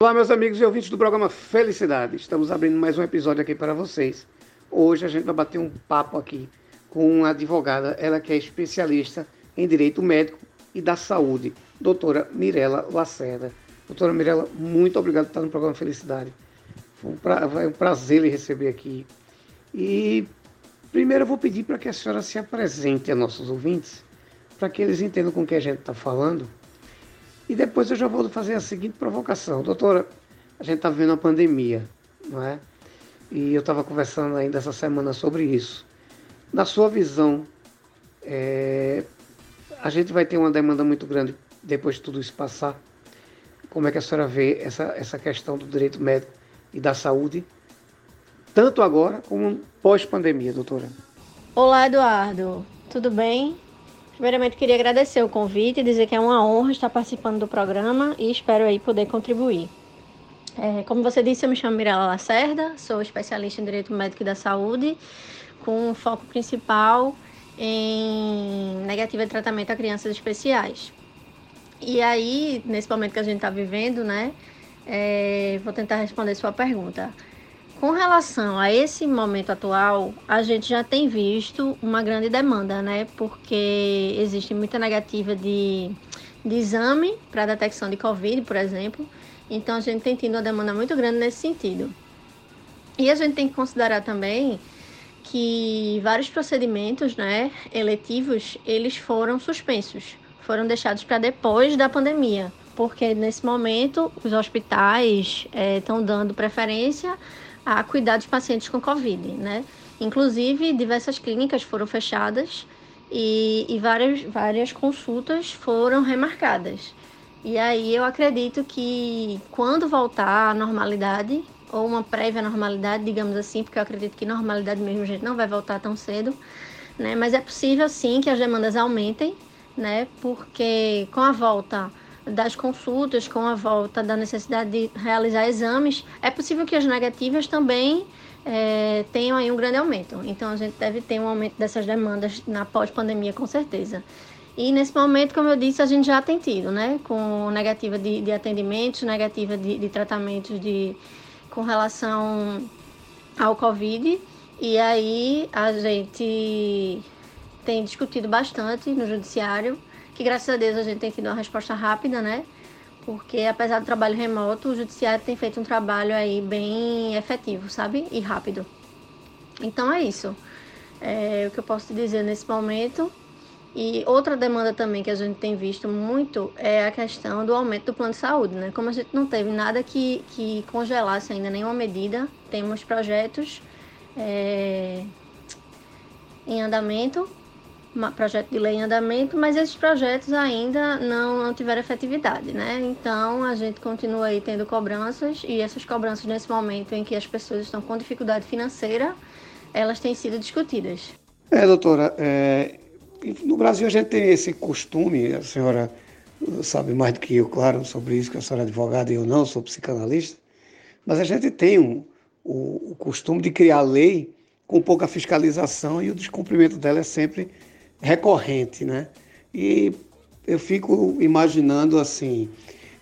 Olá, meus amigos e ouvintes do programa Felicidade. Estamos abrindo mais um episódio aqui para vocês. Hoje a gente vai bater um papo aqui com uma advogada, ela que é especialista em direito médico e da saúde, doutora Mirela Lacerda. Doutora Mirela, muito obrigado por estar no programa Felicidade. Foi um, pra... um prazer lhe receber aqui. E primeiro eu vou pedir para que a senhora se apresente a nossos ouvintes, para que eles entendam com o que a gente está falando e depois eu já vou fazer a seguinte provocação. Doutora, a gente está vivendo uma pandemia, não é? E eu estava conversando ainda essa semana sobre isso. Na sua visão, é, a gente vai ter uma demanda muito grande depois de tudo isso passar. Como é que a senhora vê essa, essa questão do direito médico e da saúde, tanto agora como pós-pandemia, doutora? Olá, Eduardo. Tudo bem? Primeiramente, queria agradecer o convite e dizer que é uma honra estar participando do programa e espero aí poder contribuir. É, como você disse, eu me chamo Mirella Lacerda, sou especialista em Direito Médico e da Saúde, com foco principal em negativa de tratamento a crianças especiais. E aí, nesse momento que a gente está vivendo, né, é, vou tentar responder sua pergunta. Com relação a esse momento atual, a gente já tem visto uma grande demanda, né? Porque existe muita negativa de, de exame para detecção de Covid, por exemplo. Então, a gente tem tido uma demanda muito grande nesse sentido. E a gente tem que considerar também que vários procedimentos, né, eletivos, eles foram suspensos, foram deixados para depois da pandemia, porque nesse momento os hospitais estão eh, é, dando preferência a cuidar dos pacientes com Covid, né? Inclusive, diversas clínicas foram fechadas e, e várias, várias consultas foram remarcadas. E aí eu acredito que quando voltar à normalidade, ou uma prévia normalidade, digamos assim, porque eu acredito que normalidade mesmo gente não vai voltar tão cedo, né? Mas é possível sim que as demandas aumentem, né? Porque com a volta das consultas, com a volta da necessidade de realizar exames, é possível que as negativas também é, tenham aí um grande aumento. Então, a gente deve ter um aumento dessas demandas na pós-pandemia, com certeza. E nesse momento, como eu disse, a gente já tem tido, né? Com negativa de, de atendimentos, negativa de, de tratamentos de, com relação ao Covid. E aí a gente tem discutido bastante no judiciário que graças a Deus a gente tem tido uma resposta rápida, né? Porque apesar do trabalho remoto, o judiciário tem feito um trabalho aí bem efetivo, sabe? E rápido. Então é isso. É o que eu posso te dizer nesse momento. E outra demanda também que a gente tem visto muito é a questão do aumento do plano de saúde, né? Como a gente não teve nada que, que congelasse ainda nenhuma medida, temos projetos é, em andamento projeto de lei em andamento, mas esses projetos ainda não, não tiveram efetividade, né? Então a gente continua aí tendo cobranças e essas cobranças nesse momento em que as pessoas estão com dificuldade financeira, elas têm sido discutidas. É, doutora, é, no Brasil a gente tem esse costume, a senhora sabe mais do que eu, claro, sobre isso, que a senhora é advogada e eu não, sou psicanalista, mas a gente tem um, o, o costume de criar lei com pouca fiscalização e o descumprimento dela é sempre recorrente, né? E eu fico imaginando assim,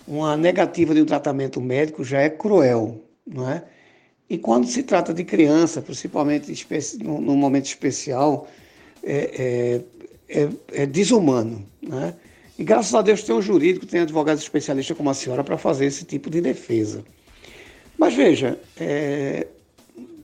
uma negativa de um tratamento médico já é cruel, não é? E quando se trata de criança, principalmente num momento especial, é, é, é, é desumano, né? E graças a Deus tem um jurídico, tem advogados especialistas como a senhora para fazer esse tipo de defesa. Mas veja, é,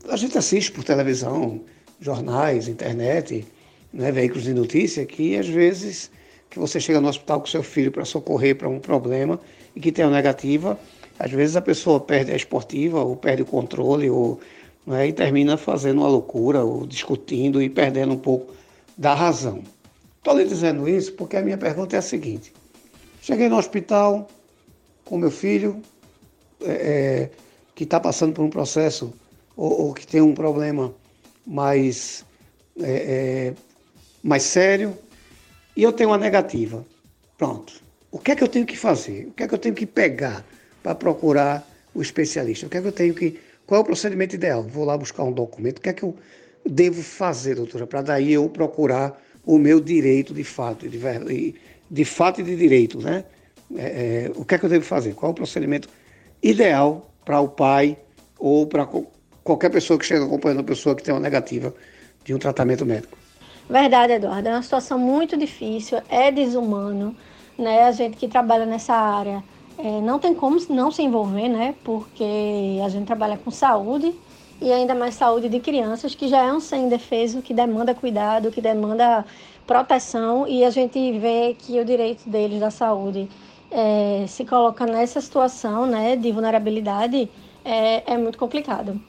a gente assiste por televisão, jornais, internet, né, veículos de notícia, que às vezes que você chega no hospital com seu filho para socorrer para um problema e que tem uma negativa, às vezes a pessoa perde a esportiva ou perde o controle ou né, e termina fazendo uma loucura ou discutindo e perdendo um pouco da razão. Estou lhe dizendo isso porque a minha pergunta é a seguinte: cheguei no hospital com meu filho é, é que está passando por um processo ou, ou, que tem um problema mais é, é mais sério, e eu tenho uma negativa. Pronto. O que é que eu tenho que fazer? O que é que eu tenho que pegar para procurar o especialista? O que é que eu tenho que. Qual é o procedimento ideal? Vou lá buscar um documento. O que é que eu devo fazer, doutora, para daí eu procurar o meu direito de fato, de, de fato e de direito, né? É, é, o que é que eu devo fazer? Qual é o procedimento ideal para o pai ou para qualquer pessoa que esteja acompanhando uma pessoa que tem uma negativa de um tratamento médico. Verdade, Eduardo. É uma situação muito difícil, é desumano. Né? A gente que trabalha nessa área é, não tem como não se envolver, né? Porque a gente trabalha com saúde e ainda mais saúde de crianças, que já é um sem defeso, que demanda cuidado, que demanda proteção, e a gente vê que o direito deles da saúde é, se coloca nessa situação né, de vulnerabilidade é, é muito complicado.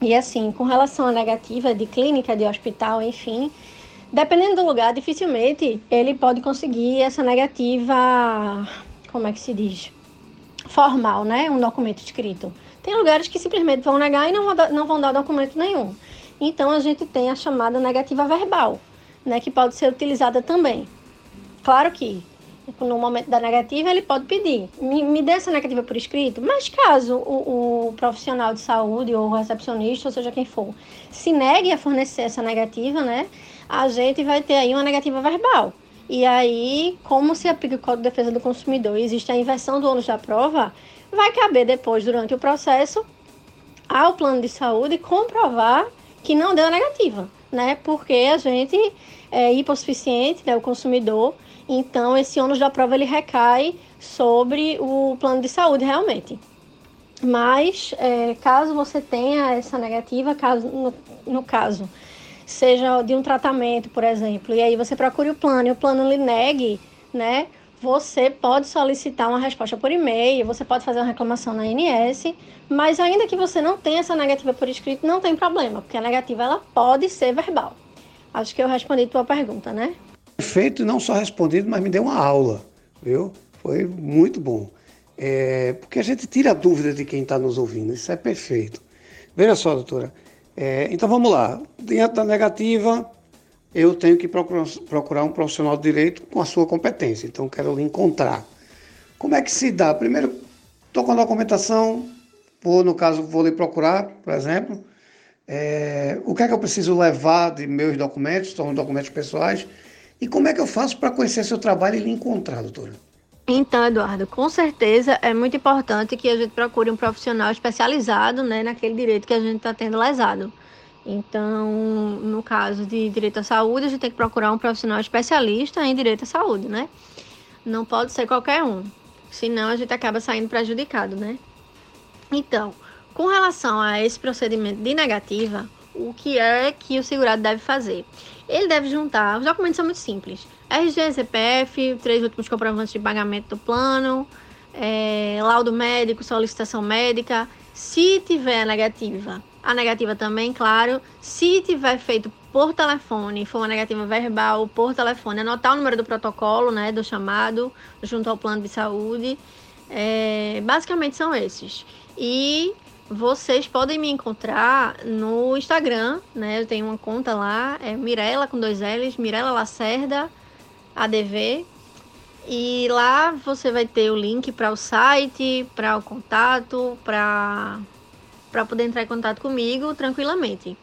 E assim, com relação à negativa de clínica, de hospital, enfim, dependendo do lugar, dificilmente ele pode conseguir essa negativa, como é que se diz? Formal, né? Um documento escrito. Tem lugares que simplesmente vão negar e não vão dar, não vão dar documento nenhum. Então a gente tem a chamada negativa verbal, né? Que pode ser utilizada também. Claro que no momento da negativa, ele pode pedir, me, me dê essa negativa por escrito, mas caso o, o, profissional de saúde ou o recepcionista, ou seja quem for, se negue a fornecer essa negativa, né, a gente vai ter aí uma negativa verbal. E aí, como se aplica o Código de Defesa do Consumidor e existe a inversão do ônus da prova, vai caber depois, durante o processo, ao plano de saúde comprovar que não deu negativa, né? Porque a gente é hipossuficiente, né, o consumidor, então, esse ônus da prova ele recai sobre o plano de saúde, realmente. Mas, é, caso você tenha essa negativa, caso, no, no, caso, seja de um tratamento, por exemplo, e aí você procure o plano e o plano lhe negue, né? Você pode solicitar uma resposta por e-mail, você pode fazer uma reclamação na ANS, mas ainda que você não tenha essa negativa por escrito, não tem problema, porque a negativa ela pode ser verbal. Acho que eu respondi a tua pergunta, né? Feito não só respondido, mas me deu uma aula, viu? Foi muito bom. É, porque a gente tira a dúvida de quem está nos ouvindo, isso é perfeito. Veja só, doutora. É, então vamos lá. Diante da negativa, eu tenho que procurar, procurar, um profissional de direito com a sua competência. Então quero lhe encontrar. Como é que se dá? Primeiro, estou com a documentação, vou, no caso, vou lhe procurar, por exemplo. É, o que é que eu preciso levar de meus documentos? São documentos pessoais e como é que eu faço para conhecer seu trabalho e lhe encontrar, doutora? Então, Eduardo, com certeza é muito importante que a gente procure um profissional especializado né, naquele direito que a gente está tendo lesado. Então, no caso de direito à saúde, a gente tem que procurar um profissional especialista em direito à saúde, né? Não pode ser qualquer um, senão a gente acaba saindo prejudicado, né? Então, com relação a esse procedimento de negativa, o que é que o segurado deve fazer? Ele deve juntar, os documentos são muito simples. RG, CPF, três últimos comprovantes de pagamento do plano, é, laudo médico, solicitação médica. Se tiver negativa, a negativa também, claro. Se tiver feito por telefone, for uma negativa verbal por telefone, anotar o número do protocolo, né, do chamado, junto ao plano de saúde. É, basicamente são esses. E vocês podem me encontrar no Instagram, né? Eu tenho uma conta lá, é Mirella com dois L's, Mirella Lacerda ADV. E lá você vai ter o link para o site, para o contato, para para poder entrar em contato comigo tranquilamente.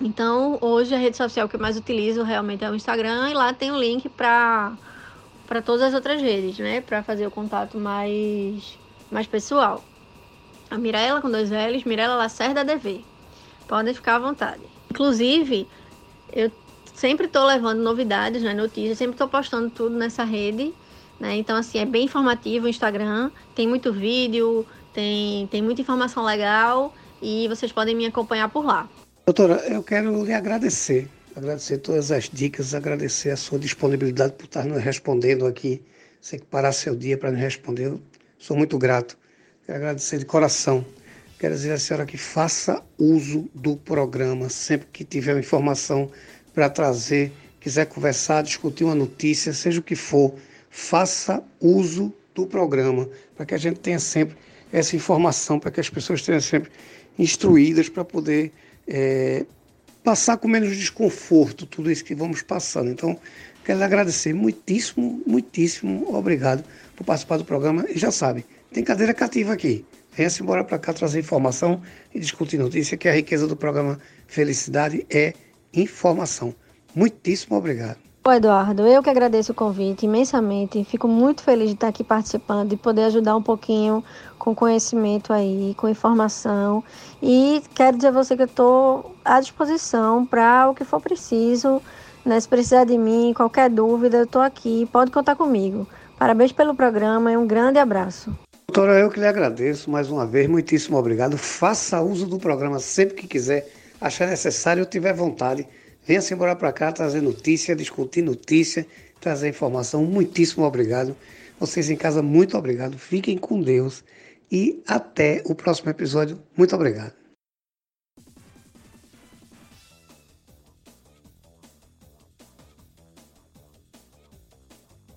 Então, hoje a rede social que eu mais utilizo realmente é o Instagram e lá tem o link para para todas as outras redes, né? Para fazer o contato mais mais pessoal a Mirella com dois L's, Mirella Lacerda DV. Podem ficar à vontade. Inclusive, eu sempre estou levando novidades, né, notícias, sempre estou postando tudo nessa rede. Né? Então, assim, é bem informativo o Instagram, tem muito vídeo, tem, tem muita informação legal e vocês podem me acompanhar por lá. Doutora, eu quero lhe agradecer, agradecer todas as dicas, agradecer a sua disponibilidade por estar nos respondendo aqui. Você que parar seu dia para nos responder, eu sou muito grato. Quero agradecer de coração. Quero dizer à senhora que faça uso do programa sempre que tiver uma informação para trazer, quiser conversar, discutir uma notícia, seja o que for, faça uso do programa para que a gente tenha sempre essa informação, para que as pessoas tenham sempre instruídas para poder é, passar com menos desconforto tudo isso que vamos passando. Então, quero agradecer muitíssimo, muitíssimo obrigado por participar do programa e já sabe, tem cadeira cativa aqui. Venha-se embora para cá trazer informação e discutir notícia, que a riqueza do programa Felicidade é informação. Muitíssimo obrigado. Ô Eduardo, eu que agradeço o convite imensamente. Fico muito feliz de estar aqui participando e poder ajudar um pouquinho com conhecimento aí, com informação. E quero dizer a você que eu estou à disposição para o que for preciso. Né? Se precisar de mim, qualquer dúvida, eu estou aqui. Pode contar comigo. Parabéns pelo programa e um grande abraço. Doutora, eu que lhe agradeço mais uma vez. Muitíssimo obrigado. Faça uso do programa sempre que quiser, achar necessário ou tiver vontade Venha-se embora para cá trazer notícia, discutir notícia, trazer informação. Muitíssimo obrigado. Vocês em casa, muito obrigado. Fiquem com Deus e até o próximo episódio. Muito obrigado.